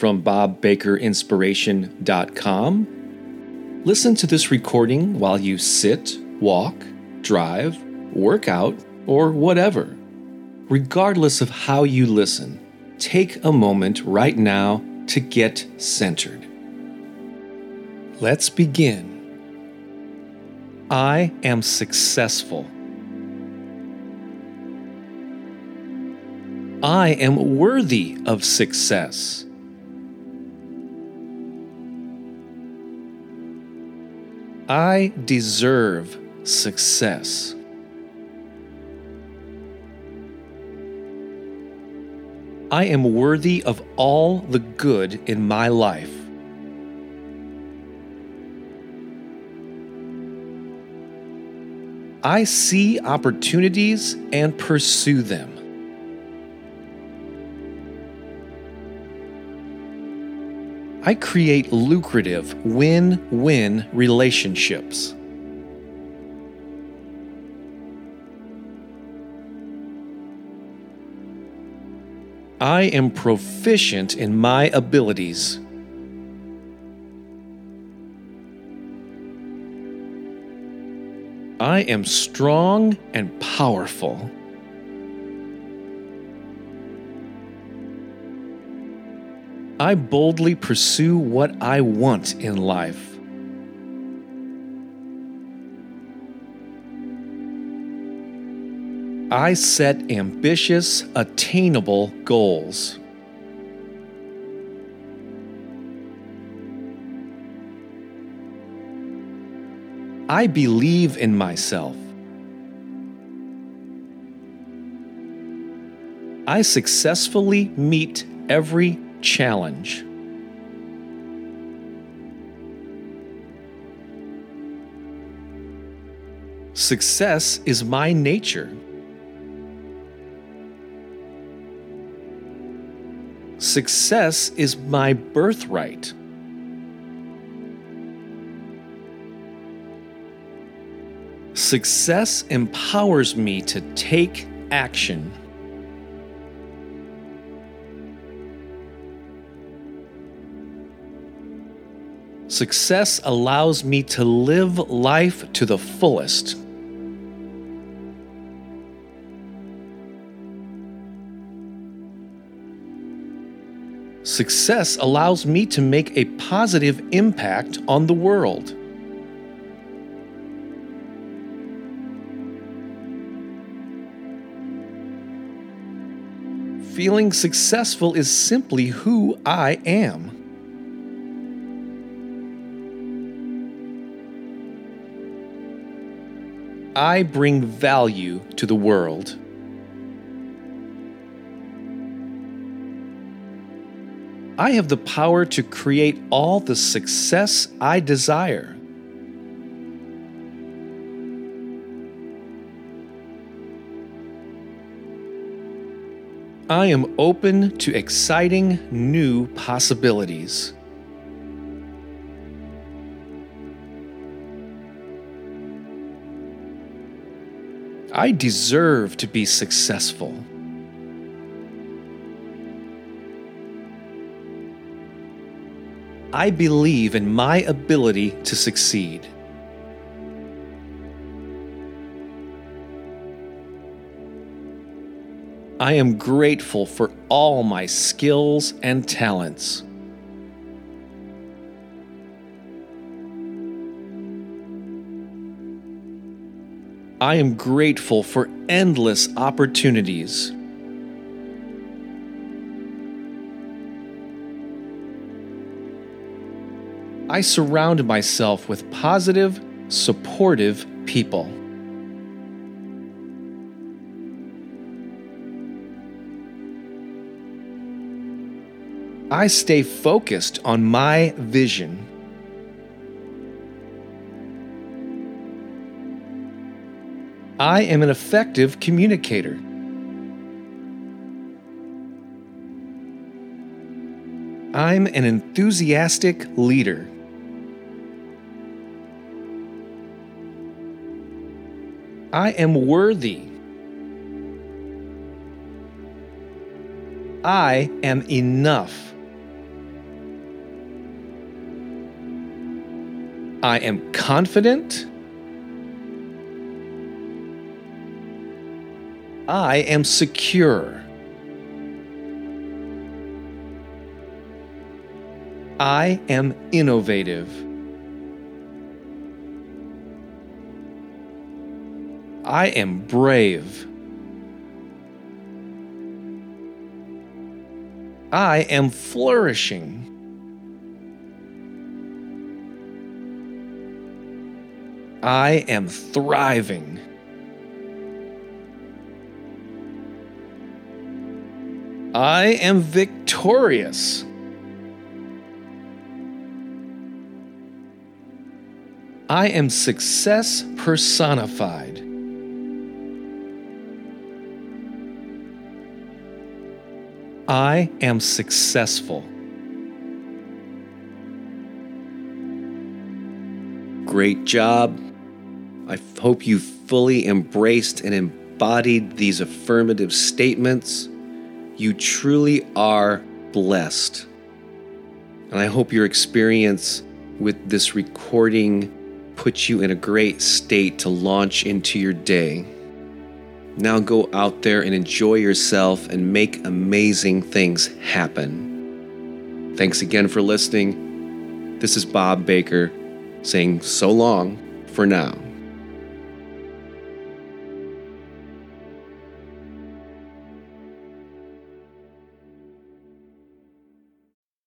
from bobbakerinspiration.com. Listen to this recording while you sit, walk, drive, work out, or whatever. Regardless of how you listen, take a moment right now to get centered. Let's begin. I am successful. I am worthy of success. I deserve success. I am worthy of all the good in my life. I see opportunities and pursue them. I create lucrative win win relationships. I am proficient in my abilities. I am strong and powerful. I boldly pursue what I want in life. I set ambitious, attainable goals. I believe in myself. I successfully meet every challenge. Success is my nature. Success is my birthright. Success empowers me to take action. Success allows me to live life to the fullest. Success allows me to make a positive impact on the world. Feeling successful is simply who I am. I bring value to the world. I have the power to create all the success I desire. I am open to exciting new possibilities. I deserve to be successful. I believe in my ability to succeed. I am grateful for all my skills and talents. I am grateful for endless opportunities. I surround myself with positive, supportive people. I stay focused on my vision. I am an effective communicator. I'm an enthusiastic leader. I am worthy. I am enough. I am confident. I am secure. I am innovative. I am brave. I am flourishing. I am thriving. I am victorious. I am success personified. I am successful. Great job. I hope you fully embraced and embodied these affirmative statements. You truly are blessed. And I hope your experience with this recording puts you in a great state to launch into your day. Now go out there and enjoy yourself and make amazing things happen. Thanks again for listening. This is Bob Baker saying so long for now.